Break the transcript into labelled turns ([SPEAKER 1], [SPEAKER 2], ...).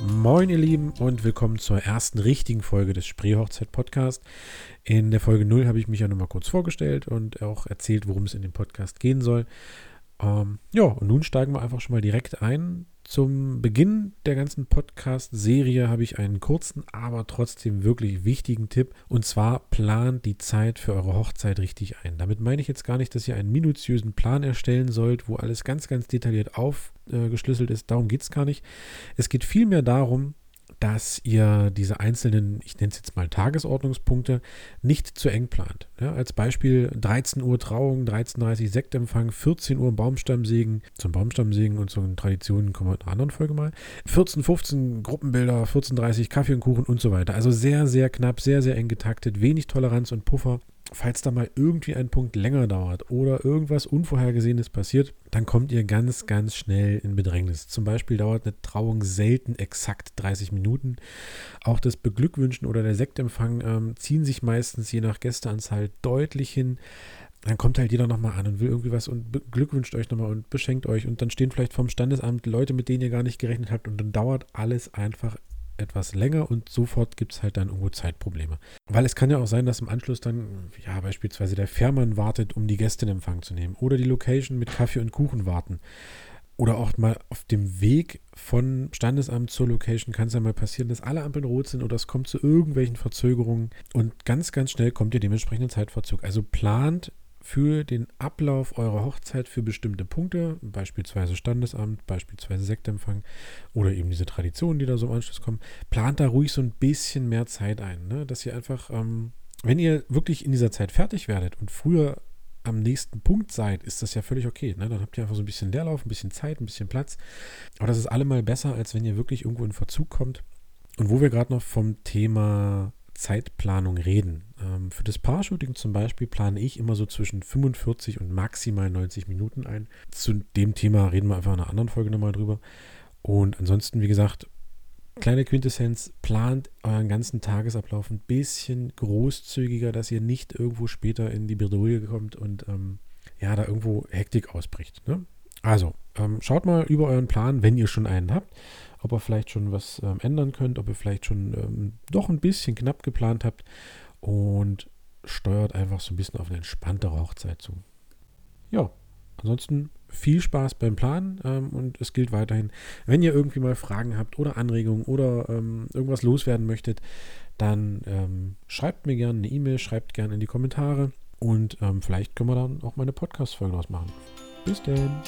[SPEAKER 1] Moin ihr Lieben und willkommen zur ersten richtigen Folge des Spreehochzeit Podcast. In der Folge 0 habe ich mich ja nochmal kurz vorgestellt und auch erzählt, worum es in dem Podcast gehen soll. Ähm, ja, und nun steigen wir einfach schon mal direkt ein. Zum Beginn der ganzen Podcast-Serie habe ich einen kurzen, aber trotzdem wirklich wichtigen Tipp. Und zwar plant die Zeit für eure Hochzeit richtig ein. Damit meine ich jetzt gar nicht, dass ihr einen minutiösen Plan erstellen sollt, wo alles ganz, ganz detailliert aufgeschlüsselt ist. Darum geht es gar nicht. Es geht vielmehr darum, dass ihr diese einzelnen, ich nenne es jetzt mal Tagesordnungspunkte, nicht zu eng plant. Ja, als Beispiel 13 Uhr Trauung, 13.30 Uhr Sektempfang, 14 Uhr Baumstammsägen, zum Baumstammsägen und zu den Traditionen kommen wir in einer anderen Folge mal, 14, 15 Gruppenbilder, 14.30 Kaffee und Kuchen und so weiter. Also sehr, sehr knapp, sehr, sehr eng getaktet, wenig Toleranz und Puffer falls da mal irgendwie ein Punkt länger dauert oder irgendwas Unvorhergesehenes passiert, dann kommt ihr ganz, ganz schnell in Bedrängnis. Zum Beispiel dauert eine Trauung selten exakt 30 Minuten. Auch das Beglückwünschen oder der Sektempfang ähm, ziehen sich meistens je nach Gästeanzahl deutlich hin. Dann kommt halt jeder nochmal an und will irgendwie was und beglückwünscht euch nochmal und beschenkt euch. Und dann stehen vielleicht vom Standesamt Leute, mit denen ihr gar nicht gerechnet habt. Und dann dauert alles einfach etwas länger und sofort gibt es halt dann irgendwo Zeitprobleme. Weil es kann ja auch sein, dass im Anschluss dann, ja, beispielsweise der Fährmann wartet, um die Gäste in Empfang zu nehmen. Oder die Location mit Kaffee und Kuchen warten. Oder auch mal auf dem Weg von Standesamt zur Location kann es ja mal passieren, dass alle Ampeln rot sind oder es kommt zu irgendwelchen Verzögerungen und ganz, ganz schnell kommt ihr dementsprechend Zeitverzug. Also plant für den Ablauf eurer Hochzeit für bestimmte Punkte, beispielsweise Standesamt, beispielsweise Sektempfang oder eben diese Traditionen, die da so im Anschluss kommen, plant da ruhig so ein bisschen mehr Zeit ein, ne? dass ihr einfach, ähm, wenn ihr wirklich in dieser Zeit fertig werdet und früher am nächsten Punkt seid, ist das ja völlig okay. Ne? Dann habt ihr einfach so ein bisschen Leerlauf, ein bisschen Zeit, ein bisschen Platz. Aber das ist allemal besser, als wenn ihr wirklich irgendwo in Verzug kommt. Und wo wir gerade noch vom Thema Zeitplanung reden. Ähm, für das Paar-Shooting zum Beispiel plane ich immer so zwischen 45 und maximal 90 Minuten ein. Zu dem Thema reden wir einfach in einer anderen Folge nochmal drüber. Und ansonsten, wie gesagt, kleine Quintessenz, plant euren ganzen Tagesablauf ein bisschen großzügiger, dass ihr nicht irgendwo später in die Bredouille kommt und ähm, ja, da irgendwo Hektik ausbricht. Ne? Also, ähm, schaut mal über euren Plan, wenn ihr schon einen habt ob ihr vielleicht schon was ähm, ändern könnt, ob ihr vielleicht schon ähm, doch ein bisschen knapp geplant habt und steuert einfach so ein bisschen auf eine entspanntere Hochzeit zu. Ja, ansonsten viel Spaß beim Planen ähm, und es gilt weiterhin, wenn ihr irgendwie mal Fragen habt oder Anregungen oder ähm, irgendwas loswerden möchtet, dann ähm, schreibt mir gerne eine E-Mail, schreibt gerne in die Kommentare und ähm, vielleicht können wir dann auch mal eine Podcast-Folge draus machen. Bis dann!